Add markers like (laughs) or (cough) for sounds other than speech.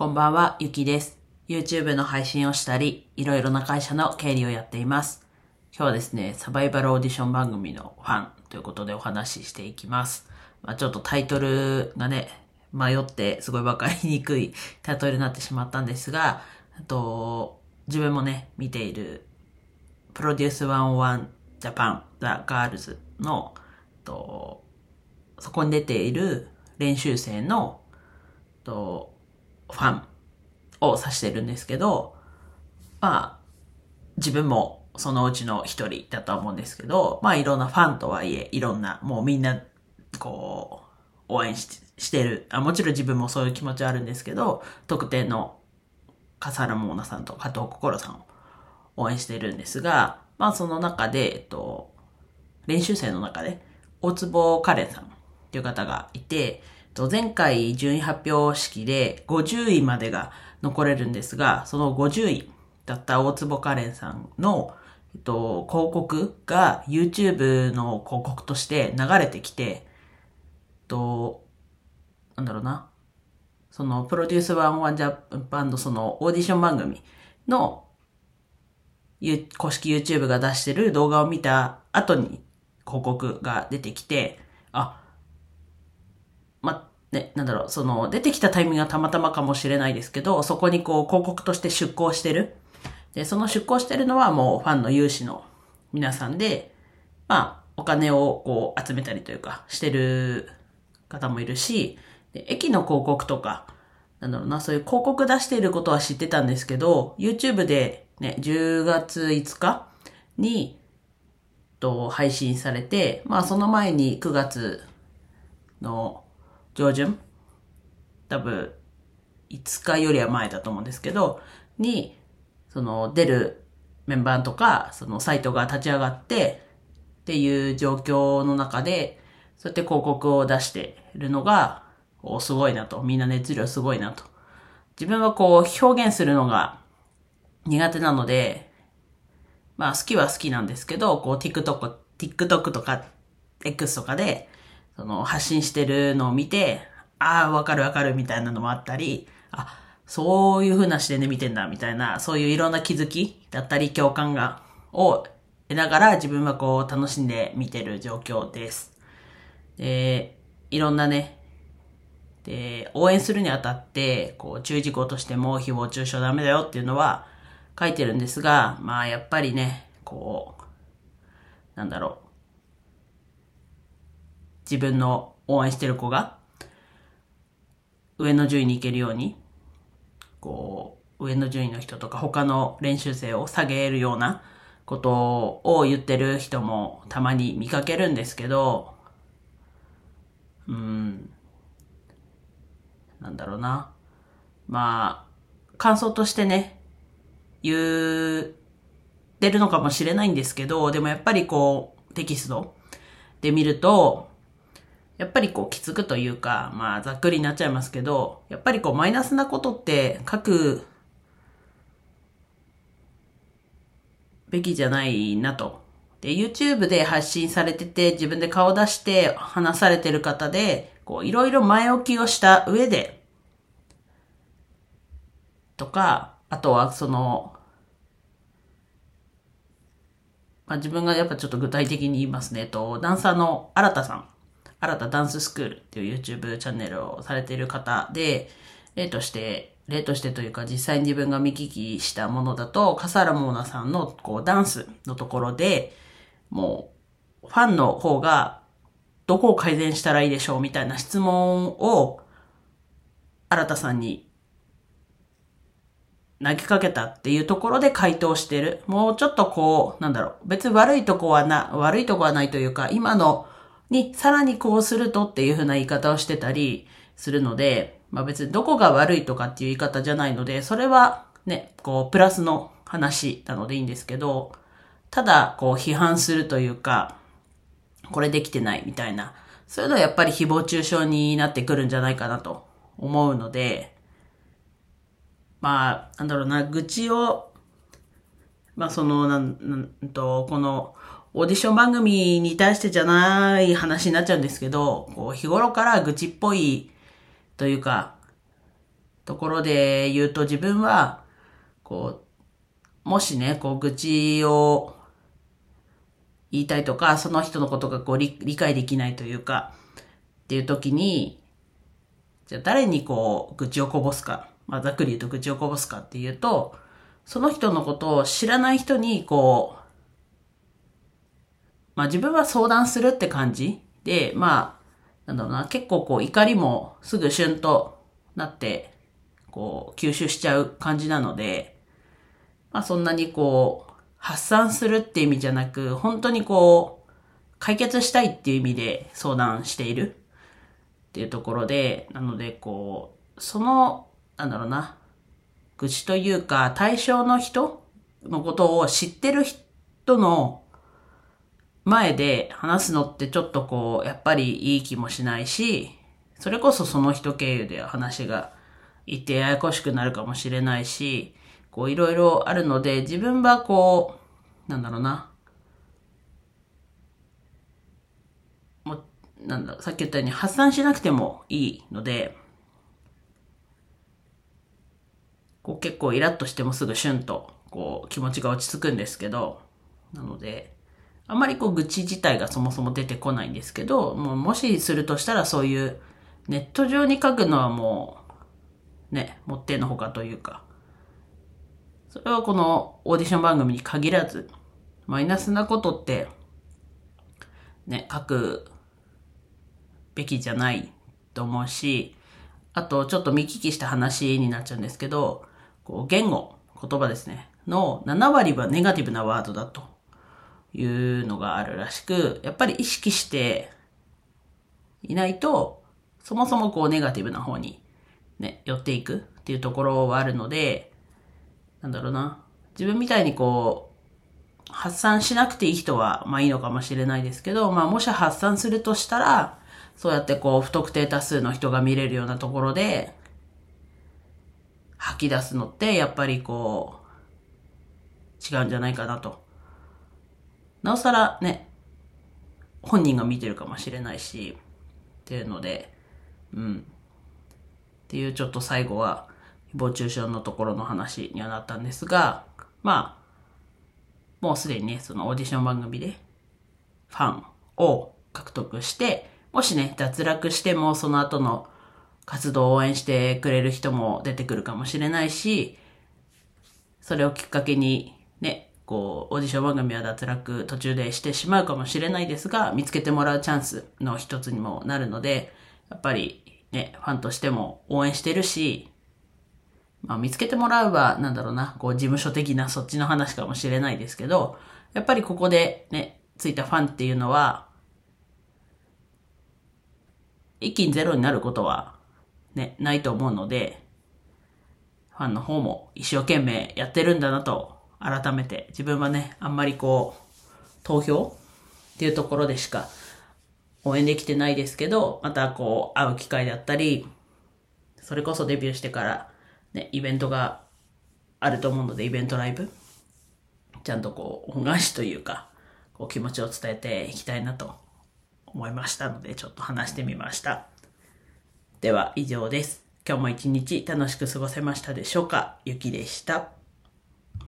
こんばんは、ゆきです。YouTube の配信をしたり、いろいろな会社の経理をやっています。今日はですね、サバイバルオーディション番組のファンということでお話ししていきます。まあ、ちょっとタイトルがね、迷ってすごいわかりにくい (laughs) タイトルになってしまったんですが、あと、自分もね、見ている PRODUCE 101 JAPAN THE GIRLS の、とそこに出ている練習生のとファンを指してるんですけど、まあ、自分もそのうちの一人だと思うんですけど、まあいろんなファンとはいえ、いろんな、もうみんな、こう、応援ししてるあ。もちろん自分もそういう気持ちはあるんですけど、特定の笠原モーナさんと加藤心さんを応援してるんですが、まあその中で、えっと、練習生の中で、大坪カレンさんっていう方がいて、前回順位発表式で50位までが残れるんですが、その50位だった大坪カレンさんの、えっと、広告が YouTube の広告として流れてきて、えっと、なんだろうな。そのプロデュース101ジャパンのそのオーディション番組の公式 YouTube が出してる動画を見た後に広告が出てきて、あ、ね、なんだろう、その、出てきたタイミングがたまたまかもしれないですけど、そこにこう、広告として出稿してる。で、その出稿してるのはもうファンの有志の皆さんで、まあ、お金をこう、集めたりというか、してる方もいるし、で駅の広告とか、なんだろうな、そういう広告出していることは知ってたんですけど、YouTube でね、10月5日に、と、配信されて、まあその前に9月の上旬多分、5日よりは前だと思うんですけど、に、その出るメンバーとか、そのサイトが立ち上がって、っていう状況の中で、そうやって広告を出してるのが、おすごいなと。みんな熱量すごいなと。自分はこう表現するのが苦手なので、まあ好きは好きなんですけど、こう TikTok、TikTok とか X とかで、その発信してるのを見て、ああ、わかるわかるみたいなのもあったり、あ、そういう風な視点で見てんだみたいな、そういういろんな気づきだったり共感が、を得ながら自分はこう楽しんで見てる状況です。で、いろんなね、で、応援するにあたって、こう注意事項としても誹謗中傷ダメだよっていうのは書いてるんですが、まあやっぱりね、こう、なんだろう。自分の応援してる子が、上の順位に行けるように、こう、上の順位の人とか他の練習生を下げるようなことを言ってる人もたまに見かけるんですけど、うん、なんだろうな。まあ、感想としてね、言ってるのかもしれないんですけど、でもやっぱりこう、テキストで見ると、やっぱりこうきつくというか、まあざっくりになっちゃいますけど、やっぱりこうマイナスなことって書くべきじゃないなと。で、YouTube で発信されてて自分で顔出して話されてる方で、こういろいろ前置きをした上で、とか、あとはその、まあ、自分がやっぱちょっと具体的に言いますね。と、ダンサーの新田さん。新たダンススクールっていう YouTube チャンネルをされている方で、例として、例としてというか実際に自分が見聞きしたものだと、笠原モーナさんのこうダンスのところで、もうファンの方がどこを改善したらいいでしょうみたいな質問を新田さんに投げかけたっていうところで回答してる。もうちょっとこう、なんだろう。別に悪いとこはな、悪いとこはないというか、今のにさらにこうするとっていう風な言い方をしてたりするので、まあ別にどこが悪いとかっていう言い方じゃないので、それはね、こうプラスの話なのでいいんですけど、ただこう批判するというか、これできてないみたいな、そういうのはやっぱり誹謗中傷になってくるんじゃないかなと思うので、まあ、なんだろうな、愚痴を、まあその、なん、なんと、この、オーディション番組に対してじゃない話になっちゃうんですけど、こう日頃から愚痴っぽいというか、ところで言うと自分は、こう、もしね、こう、愚痴を言いたいとか、その人のことがこう理理解できないというか、っていう時に、じゃあ誰にこう、愚痴をこぼすか？まあ、ざっくり言うと愚痴をこぼすかっていうと、その人のことを知らない人にこう、まあ自分は相談するって感じ。で、まあ、なんだろうな、結構こう怒りもすぐシュンとなって、こう吸収しちゃう感じなので、まあそんなにこう、発散するって意味じゃなく、本当にこう、解決したいっていう意味で相談しているっていうところで、なのでこう、その、なんだろうな、愚痴というか、対象の人のことを知ってる人の前で話すのってちょっとこう、やっぱりいい気もしないし、それこそその人経由で話が言ってややこしくなるかもしれないし、こういろいろあるので、自分はこう、なんだろうな。も、なんだ、さっき言ったように発散しなくてもいいので、こう結構イラッとしてもすぐシュンとこう気持ちが落ち着くんですけど、なので、あんまりこう愚痴自体がそもそも出てこないんですけど、もうもしするとしたらそういうネット上に書くのはもう、ね、もってのほかというか、それはこのオーディション番組に限らず、マイナスなことって、ね、書くべきじゃないと思うし、あとちょっと見聞きした話になっちゃうんですけど、こう言語、言葉ですね、の7割はネガティブなワードだと。いうのがあるらしく、やっぱり意識していないと、そもそもこうネガティブな方にね、寄っていくっていうところはあるので、なんだろうな。自分みたいにこう、発散しなくていい人は、まあいいのかもしれないですけど、まあもし発散するとしたら、そうやってこう、不特定多数の人が見れるようなところで、吐き出すのって、やっぱりこう、違うんじゃないかなと。なおさらね、本人が見てるかもしれないし、っていうので、うん。っていうちょっと最後は、誹謗中傷のところの話にはなったんですが、まあ、もうすでにね、そのオーディション番組で、ファンを獲得して、もしね、脱落してもその後の活動を応援してくれる人も出てくるかもしれないし、それをきっかけにね、こう、オーディション番組は脱落途中でしてしまうかもしれないですが、見つけてもらうチャンスの一つにもなるので、やっぱりね、ファンとしても応援してるし、まあ見つけてもらうは、なんだろうな、こう事務所的なそっちの話かもしれないですけど、やっぱりここでね、ついたファンっていうのは、一気にゼロになることは、ね、ないと思うので、ファンの方も一生懸命やってるんだなと、改めて自分はね、あんまりこう、投票っていうところでしか応援できてないですけど、またこう、会う機会だったり、それこそデビューしてからね、イベントがあると思うので、イベントライブ、ちゃんとこう、恩返しというか、こう気持ちを伝えていきたいなと思いましたので、ちょっと話してみました。では、以上です。今日も一日楽しく過ごせましたでしょうか？ゆきでした。